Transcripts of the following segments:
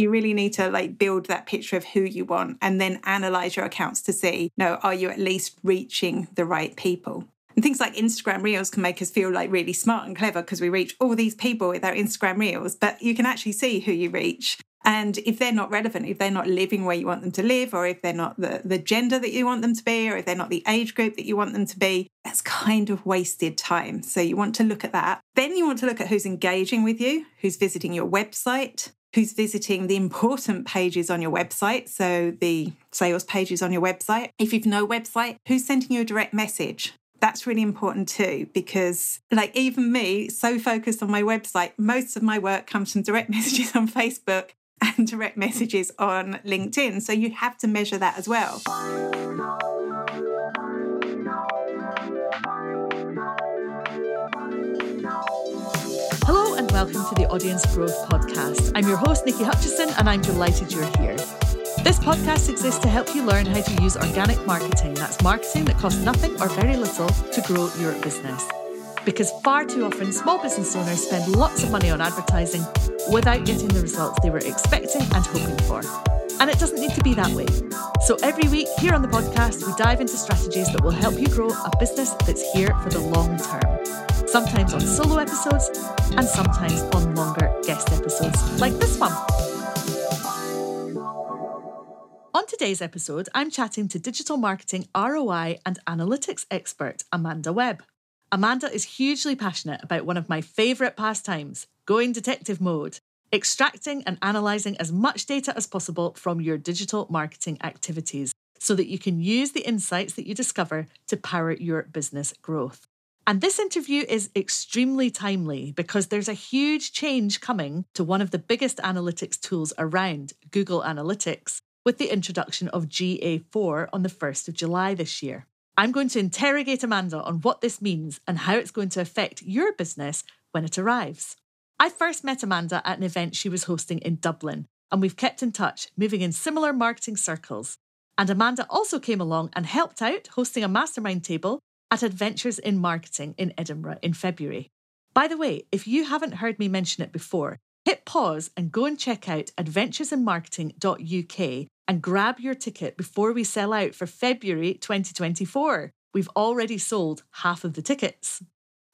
You really need to like build that picture of who you want and then analyze your accounts to see, no, are you at least reaching the right people? And things like Instagram Reels can make us feel like really smart and clever because we reach all these people with our Instagram Reels, but you can actually see who you reach. And if they're not relevant, if they're not living where you want them to live, or if they're not the, the gender that you want them to be, or if they're not the age group that you want them to be, that's kind of wasted time. So you want to look at that. Then you want to look at who's engaging with you, who's visiting your website, who's visiting the important pages on your website. So the sales pages on your website. If you've no website, who's sending you a direct message? That's really important too, because like even me, so focused on my website, most of my work comes from direct messages on Facebook and direct messages on LinkedIn. So you have to measure that as well. Welcome to the Audience Growth Podcast. I'm your host, Niki Hutchison, and I'm delighted you're here. This podcast exists to help you learn how to use organic marketing. That's marketing that costs nothing or very little to grow your business because far too often small business owners spend lots of money on advertising without getting the results they were expecting and hoping for. And it doesn't need to be that way. So every week here on the podcast, we dive into strategies that will help you grow a business that's here for the long term. Sometimes on solo episodes and sometimes on longer guest episodes like this one. On today's episode, I'm chatting to digital marketing ROI and analytics expert Amanda Webb. Amanda is hugely passionate about one of my favourite pastimes going detective mode, extracting and analysing as much data as possible from your digital marketing activities so that you can use the insights that you discover to power your business growth. And this interview is extremely timely because there's a huge change coming to one of the biggest analytics tools around, Google Analytics, with the introduction of GA4 on the 1st of July this year. I'm going to interrogate Amanda on what this means and how it's going to affect your business when it arrives. I first met Amanda at an event she was hosting in Dublin, and we've kept in touch, moving in similar marketing circles. And Amanda also came along and helped out hosting a mastermind table at Adventures in Marketing in Edinburgh in February. By the way, if you haven't heard me mention it before, hit pause and go and check out adventuresinmarketing.uk and grab your ticket before we sell out for February 2024. We've already sold half of the tickets.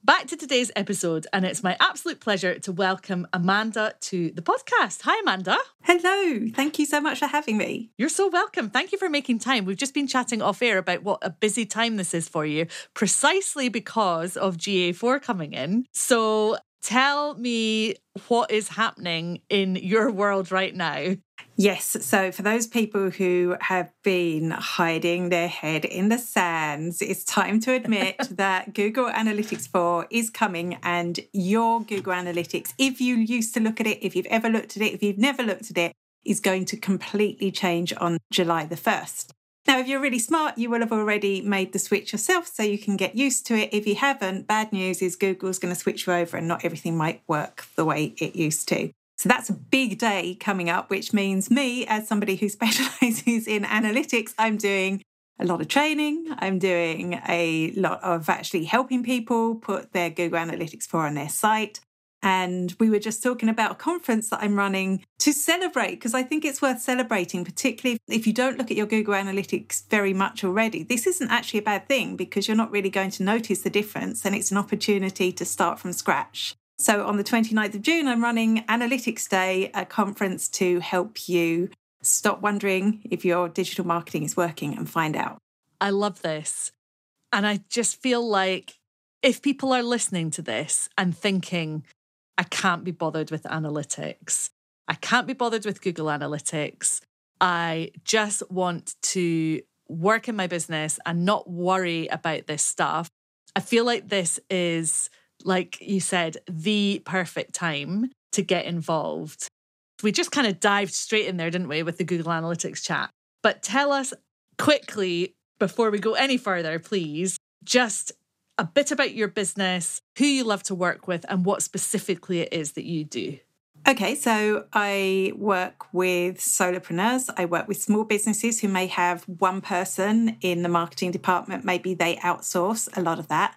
Back to today's episode, and it's my absolute pleasure to welcome Amanda to the podcast. Hi, Amanda. Hello. Thank you so much for having me. You're so welcome. Thank you for making time. We've just been chatting off air about what a busy time this is for you, precisely because of GA4 coming in. So tell me what is happening in your world right now. Yes. So, for those people who have been hiding their head in the sands, it's time to admit that Google Analytics 4 is coming, and your Google Analytics, if you used to look at it, if you've ever looked at it, if you've never looked at it, is going to completely change on July the 1st. Now, if you're really smart, you will have already made the switch yourself so you can get used to it. If you haven't, bad news is Google's going to switch you over and not everything might work the way it used to. So that's a big day coming up, which means me, as somebody who specializes in analytics, I'm doing a lot of training. I'm doing a lot of actually helping people put their Google Analytics 4 on their site. And we were just talking about a conference that I'm running to celebrate because I think it's worth celebrating, particularly if you don't look at your Google Analytics very much already. This isn't actually a bad thing because you're not really going to notice the difference and it's an opportunity to start from scratch. So on the 29th of June, I'm running Analytics Day, a conference to help you stop wondering if your digital marketing is working and find out. I love this. And I just feel like if people are listening to this and thinking, I can't be bothered with analytics, I can't be bothered with Google Analytics, I just want to work in my business and not worry about this stuff. I feel like this is like you said, the perfect time to get involved. We just kind of dived straight in there, didn't we, with the Google Analytics chat? But tell us quickly, before we go any further, please, just a bit about your business, who you love to work with, and what specifically it is that you do. Okay, so I work with solopreneurs. I work with small businesses who may have one person in the marketing department. Maybe they outsource a lot of that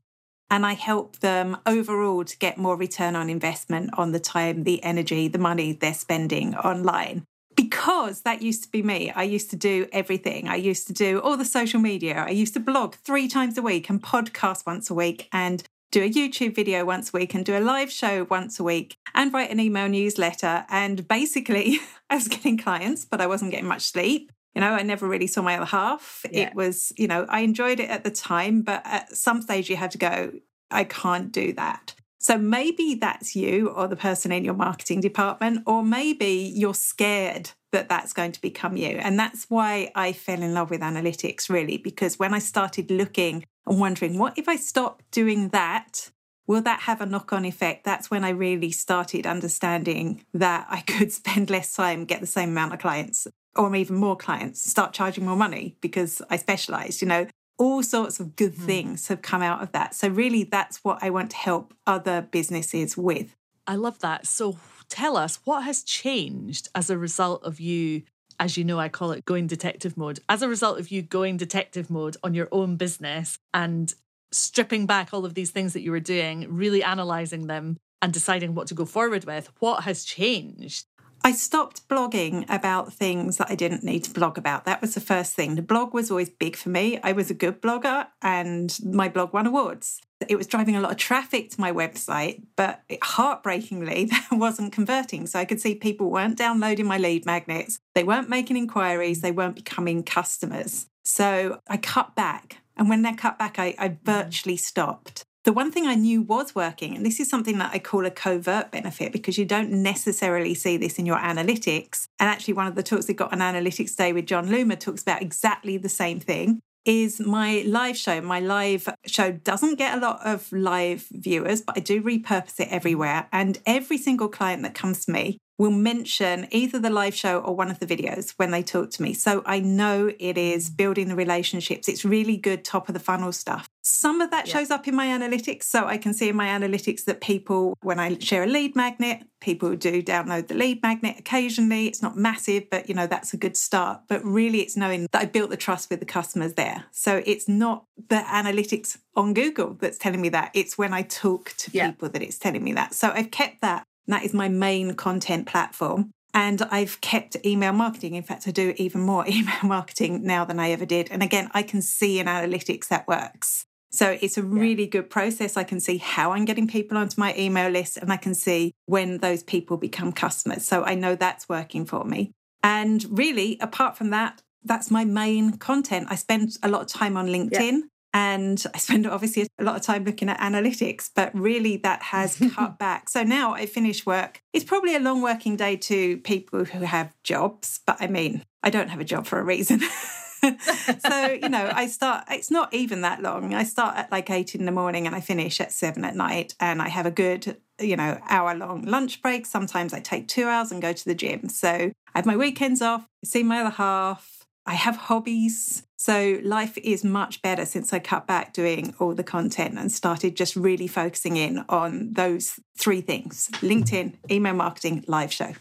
and I help them overall to get more return on investment on the time, the energy, the money they're spending online. Because that used to be me. I used to do everything. I used to do all the social media. I used to blog three times a week and podcast once a week and do a YouTube video once a week and do a live show once a week and write an email newsletter. And basically, I was getting clients, but I wasn't getting much sleep. You know, I never really saw my other half. Yeah. It was, you know, I enjoyed it at the time, but at some stage you have to go, I can't do that. So maybe that's you or the person in your marketing department, or maybe you're scared that that's going to become you. And that's why I fell in love with analytics, really, because when I started looking and wondering, what if I stop doing that? Will that have a knock on effect? That's when I really started understanding that I could spend less time, get the same amount of clients, or even more clients, start charging more money because I specialized. You know, all sorts of good mm. things have come out of that. So, really, that's what I want to help other businesses with. I love that. So, tell us what has changed as a result of you, as you know, I call it going detective mode, as a result of you going detective mode on your own business and stripping back all of these things that you were doing, really analyzing them and deciding what to go forward with. What has changed? I stopped blogging about things that I didn't need to blog about. That was the first thing. The blog was always big for me. I was a good blogger and my blog won awards. It was driving a lot of traffic to my website, but heartbreakingly, that wasn't converting. So I could see people weren't downloading my lead magnets, they weren't making inquiries, they weren't becoming customers. So I cut back. And when they cut back, I, I virtually stopped. The one thing I knew was working, and this is something that I call a covert benefit because you don't necessarily see this in your analytics. And actually, one of the talks that got an analytics day with Jon Loomer talks about exactly the same thing. Is my live show. My live show doesn't get a lot of live viewers, but I do repurpose it everywhere. And every single client that comes to me will mention either the live show or one of the videos when they talk to me. So I know it is building the relationships. It's really good top of the funnel stuff. Some of that yeah. shows up in my analytics. So I can see in my analytics that people, when I share a lead magnet, people do download the lead magnet occasionally. It's not massive, but you know, that's a good start. But really, it's knowing that I built the trust with the customers there. So it's not the analytics on Google that's telling me that. It's when I talk to yeah. people that it's telling me that. So I've kept that that is my main content platform. And I've kept email marketing. In fact, I do even more email marketing now than I ever did. And again, I can see in analytics that works. So it's a really yeah. good process. I can see how I'm getting people onto my email list and I can see when those people become customers. So I know that's working for me. And really, apart from that, that's my main content. I spend a lot of time on LinkedIn. Yeah. And I spend obviously a lot of time looking at analytics, but really that has cut back. So now I finish work. It's probably a long working day to people who have jobs, but I mean, I don't have a job for a reason. so, you know, I start, it's not even that long. I start at like eight in the morning and I finish at seven at night. And I have a good, you know, hour long lunch break. Sometimes I take two hours and go to the gym. So I have my weekends off, see my other half, I have hobbies. So life is much better since I cut back doing all the content and started just really focusing in on those three things LinkedIn, email marketing, live show.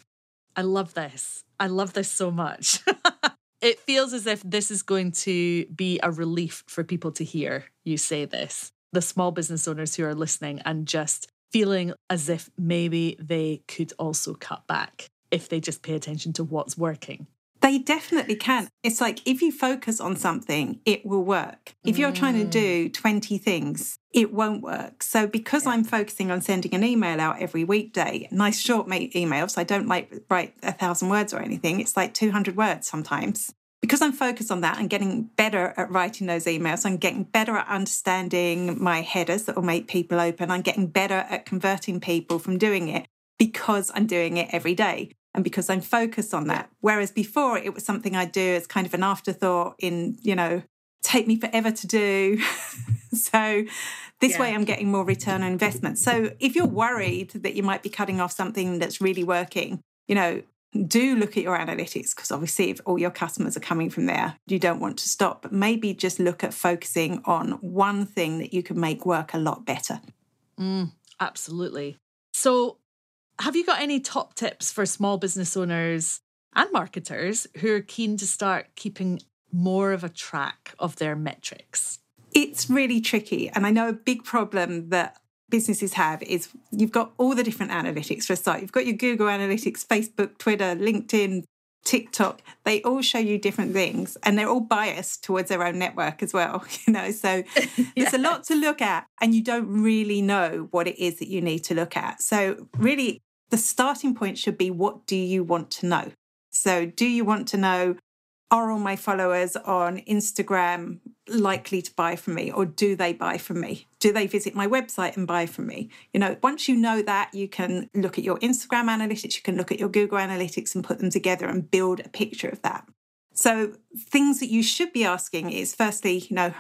I love this. I love this so much. it feels as if this is going to be a relief for people to hear you say this. The small business owners who are listening and just feeling as if maybe they could also cut back if they just pay attention to what's working. They definitely can. It's like if you focus on something, it will work. If you're mm. trying to do mm. 20 things, it won't work. So, because yeah. I'm focusing on sending an email out every weekday, nice short mate emails, I don't like write a thousand words or anything, it's like 200 words sometimes. Because I'm focused on that and getting better at writing those emails, I'm getting better at understanding my headers that will make people open. I'm getting better at converting people from doing it because I'm doing it every day and because I'm focused on that. Whereas before it was something I do as kind of an afterthought in, you know, take me forever to do. so this yeah. way I'm getting more return on investment. So if you're worried that you might be cutting off something that's really working, you know, do look at your analytics because obviously if all your customers are coming from there, you don't want to stop. But maybe just look at focusing on one thing that you can make work a lot better. Mm, absolutely. So have you got any top tips for small business owners and marketers who are keen to start keeping more of a track of their metrics? It's really tricky. And I know a big problem that businesses have is you've got all the different analytics for a site. You've got your Google Analytics, Facebook, Twitter, LinkedIn, TikTok, they all show you different things and they're all biased towards their own network as well, you know. So there's a lot to look at and you don't really know what it is that you need to look at. So really the starting point should be what do you want to know? So do you want to know are all my followers on Instagram likely to buy from me or do they buy from me? Do they visit my website and buy from me? You know, once you know that, you can look at your Instagram analytics, you can look at your Google analytics and put them together and build a picture of that. So, things that you should be asking is firstly, you know,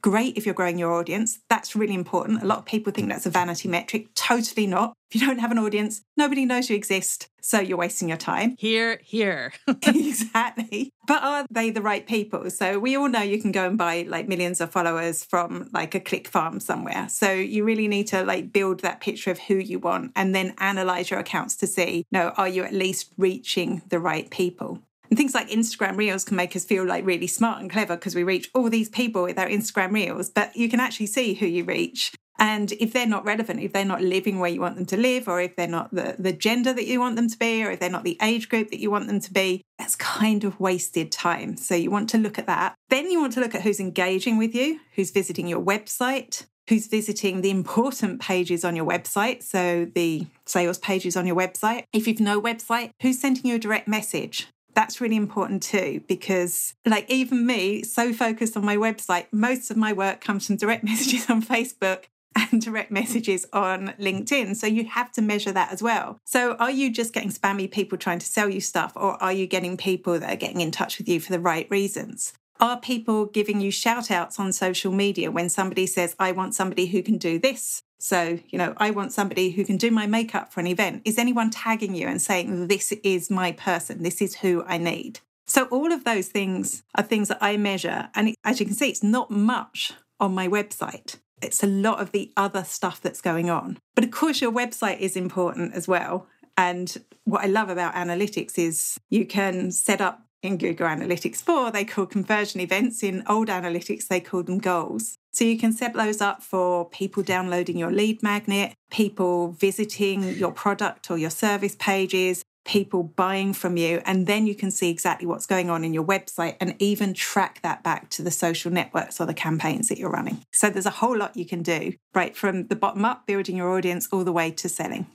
great if you're growing your audience. That's really important. A lot of people think that's a vanity metric. Totally not. If you don't have an audience, nobody knows you exist. So you're wasting your time. Here, here. exactly. But are they the right people? So we all know you can go and buy like millions of followers from like a click farm somewhere. So you really need to like build that picture of who you want and then analyze your accounts to see, no, are you at least reaching the right people? And things like Instagram Reels can make us feel like really smart and clever because we reach all these people with our Instagram Reels, but you can actually see who you reach. And if they're not relevant, if they're not living where you want them to live, or if they're not the, the gender that you want them to be, or if they're not the age group that you want them to be, that's kind of wasted time. So you want to look at that. Then you want to look at who's engaging with you, who's visiting your website, who's visiting the important pages on your website. So the sales pages on your website. If you've no website, who's sending you a direct message? That's really important too because like even me so focused on my website most of my work comes from direct messages on facebook and direct messages on LinkedIn. So you have to measure that as well. So are you just getting spammy people trying to sell you stuff, or are you getting people that are getting in touch with you for the right reasons? Are people giving you shout outs on social media when somebody says, I want somebody who can do this? So, you know, I want somebody who can do my makeup for an event. Is anyone tagging you and saying, this is my person, this is who I need? So, all of those things are things that I measure. And as you can see, it's not much on my website. It's a lot of the other stuff that's going on. But of course, your website is important as well. And what I love about analytics is you can set up in Google Analytics 4, they call conversion events. In old analytics, they call them goals. So you can set those up for people downloading your lead magnet, people visiting your product or your service pages, people buying from you. And then you can see exactly what's going on in your website and even track that back to the social networks or the campaigns that you're running. So there's a whole lot you can do, right from the bottom up, building your audience, all the way to selling.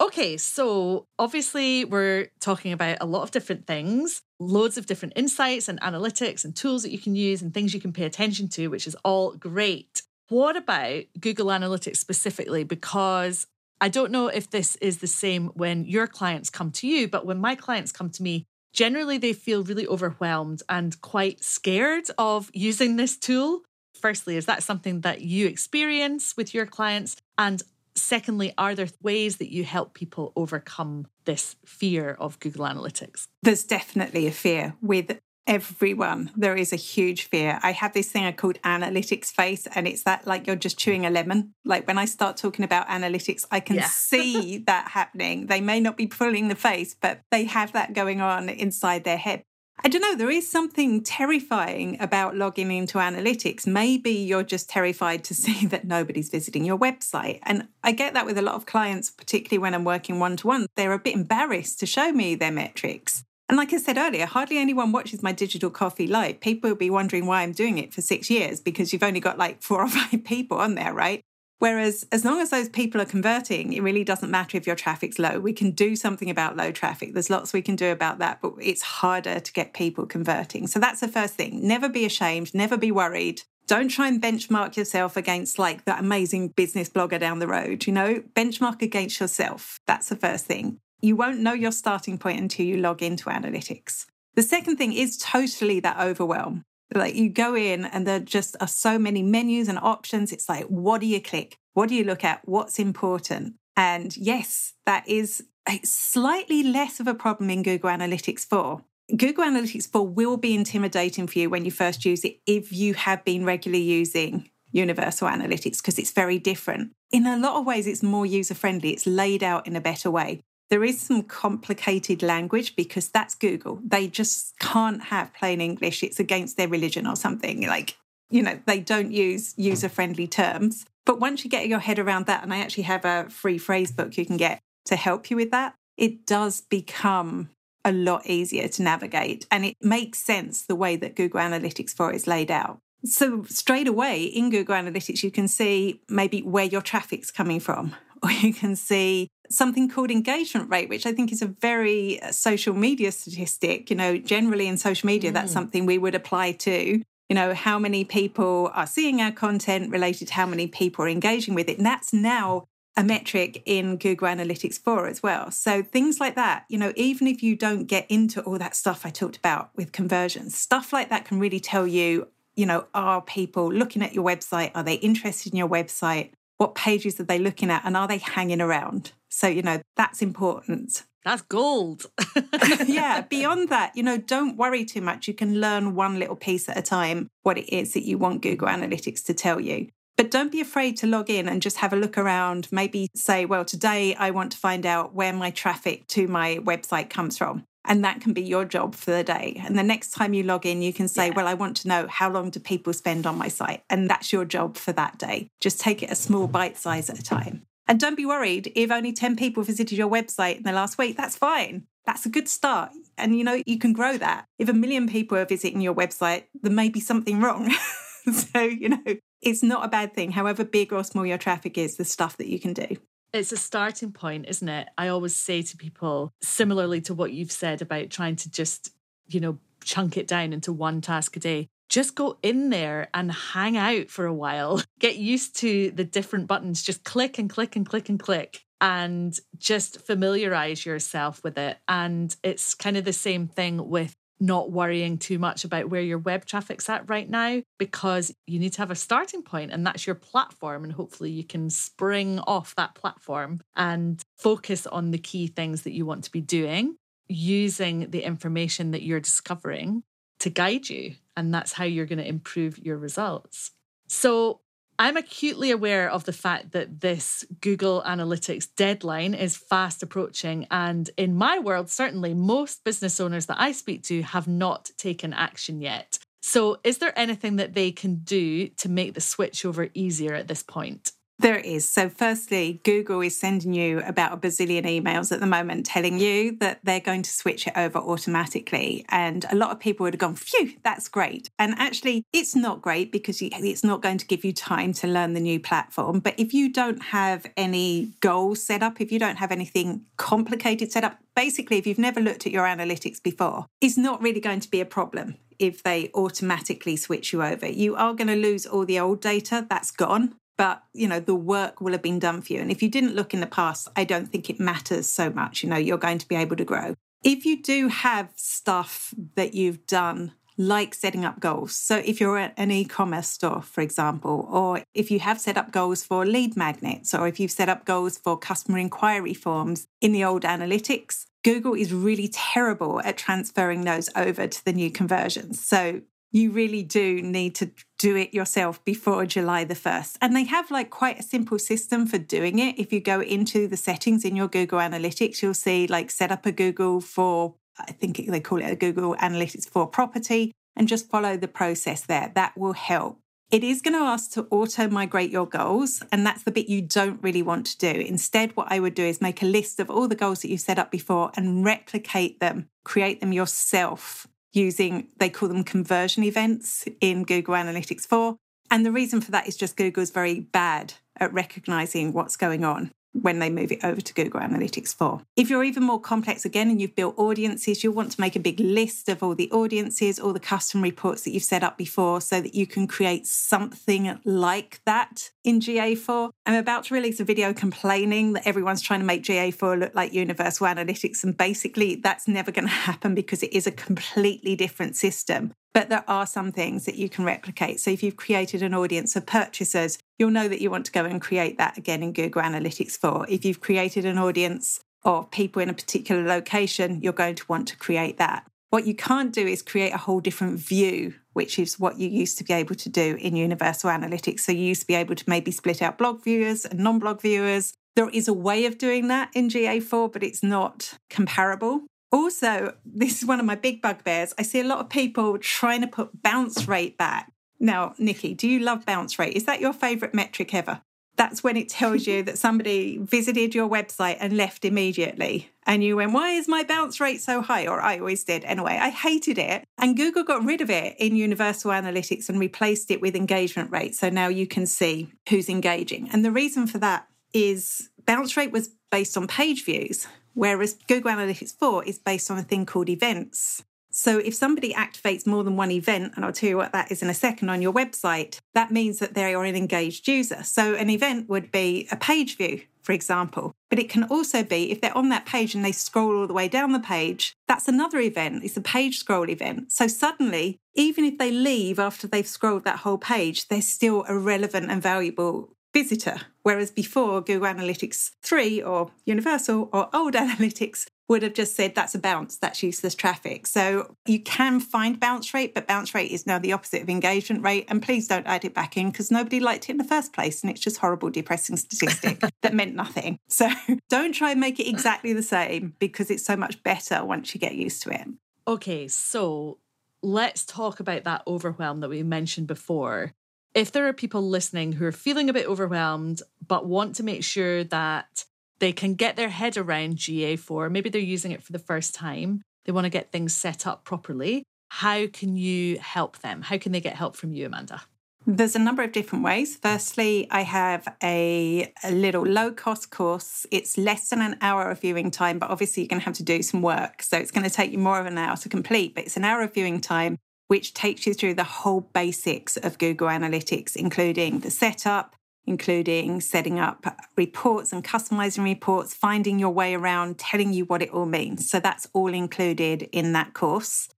Okay, so obviously we're talking about a lot of different things, loads of different insights and analytics and tools that you can use and things you can pay attention to, which is all great. What about Google Analytics specifically? Because I don't know if this is the same when your clients come to you, but when my clients come to me, generally they feel really overwhelmed and quite scared of using this tool. Firstly, is that something that you experience with your clients? And Secondly, are there ways that you help people overcome this fear of Google Analytics? There's definitely a fear with everyone. There is a huge fear. I have this thing I called analytics face, and it's that like you're just chewing a lemon. Like when I start talking about analytics, I can yeah. see that happening. They may not be pulling the face, but they have that going on inside their head. I don't know, there is something terrifying about logging into analytics. Maybe you're just terrified to see that nobody's visiting your website. And I get that with a lot of clients, particularly when I'm working one to one. They're a bit embarrassed to show me their metrics. And like I said earlier, hardly anyone watches my digital coffee live. People will be wondering why I'm doing it for six years because you've only got like four or five people on there, right? Whereas, as long as those people are converting, it really doesn't matter if your traffic's low. We can do something about low traffic. There's lots we can do about that, but it's harder to get people converting. So that's the first thing. Never be ashamed, never be worried. Don't try and benchmark yourself against like that amazing business blogger down the road. You know, benchmark against yourself. That's the first thing. You won't know your starting point until you log into analytics. The second thing is totally that overwhelm. Like you go in and there just are so many menus and options. It's like, what do you click? What do you look at? What's important? And yes, that is slightly less of a problem in Google Analytics 4. Google Analytics 4 will be intimidating for you when you first use it if you have been regularly using Universal Analytics because it's very different. In a lot of ways, it's more user friendly, it's laid out in a better way. There is some complicated language because that's Google. They just can't have plain English. It's against their religion or something. Like, you know, they don't use user friendly terms. But once you get your head around that, and I actually have a free phrase book you can get to help you with that, it does become a lot easier to navigate and it makes sense the way that Google Analytics 4 is laid out. So, straight away in Google Analytics, you can see maybe where your traffic's coming from, or you can see something called engagement rate, which I think is a very uh, social media statistic. You know, generally in social media, mm. that's something we would apply to. You know, how many people are seeing our content related to how many people are engaging with it. And that's now a metric in Google Analytics 4 as well. So things like that, you know, even if you don't get into all that stuff I talked about with conversions, stuff like that can really tell you, you know, are people looking at your website? Are they interested in your website? What pages are they looking at? And are they hanging around? So, you know, that's important. That's gold. yeah. Beyond that, you know, don't worry too much. You can learn one little piece at a time what it is that you want Google Analytics to tell you. But don't be afraid to log in and just have a look around. Maybe say, well, today I want to find out where my traffic to my website comes from. And that can be your job for the day. And the next time you log in, you can say, yeah. well, I want to know how long do people spend on my site? And that's your job for that day. Just take it a small bite size at a time. And don't be worried if only 10 people visited your website in the last week. That's fine. That's a good start. And you know, you can grow that. If a million people are visiting your website, there may be something wrong. so, you know, it's not a bad thing. However big or small your traffic is, the stuff that you can do. It's a starting point, isn't it? I always say to people, similarly to what you've said about trying to just, you know, chunk it down into one task a day, just go in there and hang out for a while. Get used to the different buttons. Just click and click and click and click and just familiarize yourself with it. And it's kind of the same thing with not worrying too much about where your web traffic's at right now because you need to have a starting point and that's your platform and hopefully you can spring off that platform and focus on the key things that you want to be doing using the information that you're discovering to guide you and that's how you're going to improve your results so I'm acutely aware of the fact that this Google Analytics deadline is fast approaching. And in my world, certainly most business owners that I speak to have not taken action yet. So, is there anything that they can do to make the switch over easier at this point? There is. So, firstly, Google is sending you about a bazillion emails at the moment telling you that they're going to switch it over automatically. And a lot of people would have gone, phew, that's great. And actually, it's not great because it's not going to give you time to learn the new platform. But if you don't have any goals set up, if you don't have anything complicated set up, basically, if you've never looked at your analytics before, it's not really going to be a problem if they automatically switch you over. You are going to lose all the old data, that's gone but you know the work will have been done for you. And if you didn't look in the past i don't think it matters so much. You know you're going to be able to grow. If you do have stuff that you've done like setting up goals so if you're at an e-commerce store for example or if you have set up goals for lead magnets or if you've set up goals for customer inquiry forms in the old analytics Google is really terrible at transferring those over to the new conversions. So you really do need to do it yourself before July the 1st. And they have like quite a simple system for doing it. If you go into the settings in your Google Analytics, you'll see like set up a Google for, I think they call it a Google Analytics 4 property, and just follow the process there. That will help. It is going to ask to auto migrate your goals, and that's the bit you don't really want to do. Instead, what I would do is make a list of all the goals that you've set up before and replicate them, create them yourself using, they call them conversion events in Google Analytics 4. And the reason for that is just Google's very bad at recognizing what's going on when they move it over to Google Analytics 4. If you're even more complex again and you've built audiences, you'll want to make a big list of all the audiences, all the custom reports that you've set up before so that you can create something like that in GA4. I'm about to release a video complaining that everyone's trying to make GA4 look like Universal Analytics. And basically, that's never going to happen because it is a completely different system. But there are some things that you can replicate. So if you've created an audience of purchasers, you'll know that you want to go and create that again in Google Analytics 4. If you've created an audience of people in a particular location, you're going to want to create that. What you can't do is create a whole different view, which is what you used to be able to do in Universal Analytics. So you used to be able to maybe split out blog viewers and non blog viewers. There is a way of doing that in GA4, but it's not comparable. Also, this is one of my big bugbears. I see a lot of people trying to put bounce rate back. Now, Niki, do you love bounce rate? Is that your favorite metric ever? That's when it tells you that somebody visited your website and left immediately. And you went, why is my bounce rate so high? Or I always did anyway. I hated it. And Google got rid of it in Universal Analytics and replaced it with engagement rate. So now you can see who's engaging. And the reason for that is bounce rate was based on page views, whereas Google Analytics 4 is based on a thing called events. So if somebody activates more than one event, and I'll tell you what that is in a second on your website, that means that they are an engaged user. So an event would be a page view, for example. But it can also be if they're on that page and they scroll all the way down the page, that's another event. It's a page scroll event. So suddenly, even if they leave after they've scrolled that whole page, they're still a relevant and valuable visitor. Whereas before, Google Analytics 3 or Universal or old Analytics would have just said that's a bounce, that's useless traffic. So you can find bounce rate, but bounce rate is now the opposite of engagement rate. And please don't add it back in because nobody liked it in the first place. And it's just horrible, depressing statistic that meant nothing. So don't try and make it exactly the same because it's so much better once you get used to it. Okay, so let's talk about that overwhelm that we mentioned before. If there are people listening who are feeling a bit overwhelmed, but want to make sure that they can get their head around GA4. Maybe they're using it for the first time. They want to get things set up properly. How can you help them? How can they get help from you, Amanda? There's a number of different ways. Firstly, I have a, a little low cost course. It's less than an hour of viewing time, but obviously you're going to have to do some work. So it's going to take you more of an hour to complete, but it's an hour of viewing time, which takes you through the whole basics of Google Analytics, including the setup, including setting up reports and customizing reports, finding your way around, telling you what it all means. So that's all included in that course.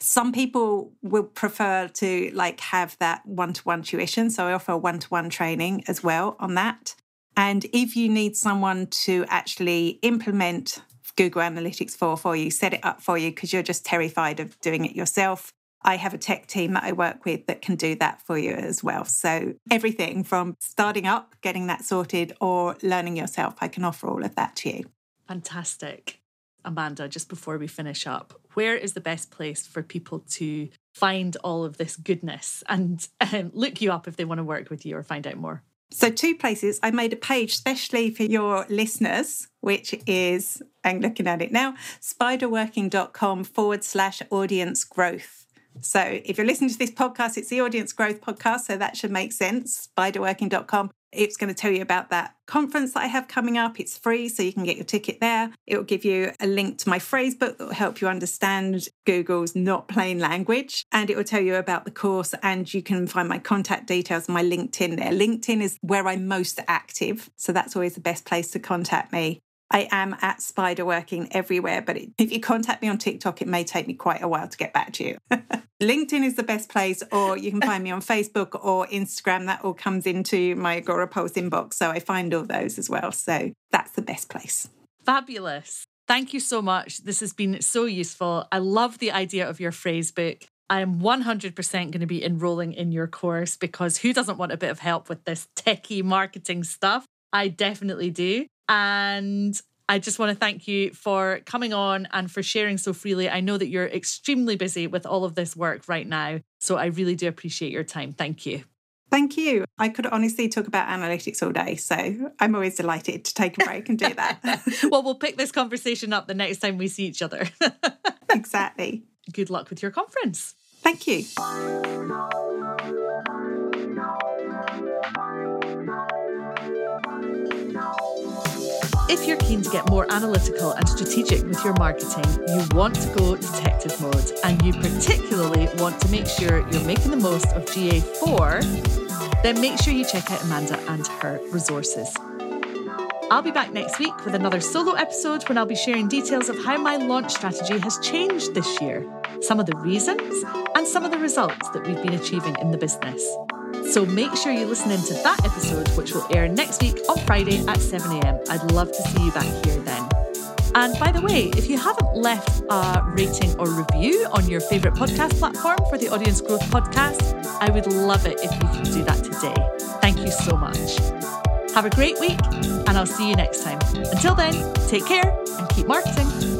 Some people will prefer to like have that one-to-one tuition, so I offer one-to-one training as well on that. And if you need someone to actually implement Google Analytics 4 for you, set it up for you because you're just terrified of doing it yourself, I have a tech team that I work with that can do that for you as well. So, everything from starting up, getting that sorted, or learning yourself, I can offer all of that to you. Fantastic. Amanda, just before we finish up, where is the best place for people to find all of this goodness and um, look you up if they want to work with you or find out more? So, two places. I made a page specially for your listeners, which is, I'm looking at it now, spiderworking.com forward slash audience growth. So if you're listening to this podcast, it's the Audience Growth Podcast, so that should make sense. Spiderworking.com. It's going to tell you about that conference that I have coming up. It's free, so you can get your ticket there. It will give you a link to my phrase book that will help you understand Google's not plain language. And it will tell you about the course, and you can find my contact details and my LinkedIn there. LinkedIn is where I'm most active. So that's always the best place to contact me. I am at Spiderworking everywhere, but if you contact me on TikTok, it may take me quite a while to get back to you. LinkedIn is the best place, or you can find me on Facebook or Instagram. That all comes into my Agorapulse inbox. So I find all those as well. So that's the best place. Fabulous. Thank you so much. This has been so useful. I love the idea of your phrase book. I am 100% going to be enrolling in your course because who doesn't want a bit of help with this techie marketing stuff? I definitely do. And I just want to thank you for coming on and for sharing so freely. I know that you're extremely busy with all of this work right now. So I really do appreciate your time. Thank you. Thank you. I could honestly talk about analytics all day. So I'm always delighted to take a break and do that. well, we'll pick this conversation up the next time we see each other. exactly. Good luck with your conference. Thank you. You're keen to get more analytical and strategic with your marketing, you want to go detective mode, and you particularly want to make sure you're making the most of GA4, then make sure you check out Amanda and her resources. I'll be back next week with another solo episode when I'll be sharing details of how my launch strategy has changed this year, some of the reasons, and some of the results that we've been achieving in the business. So make sure you listen into that episode, which will air next week on Friday at 7am. I'd love to see you back here then. And by the way, if you haven't left a rating or review on your favourite podcast platform for the Audience Growth Podcast, I would love it if you could do that today. Thank you so much. Have a great week, and I'll see you next time. Until then, take care and keep marketing.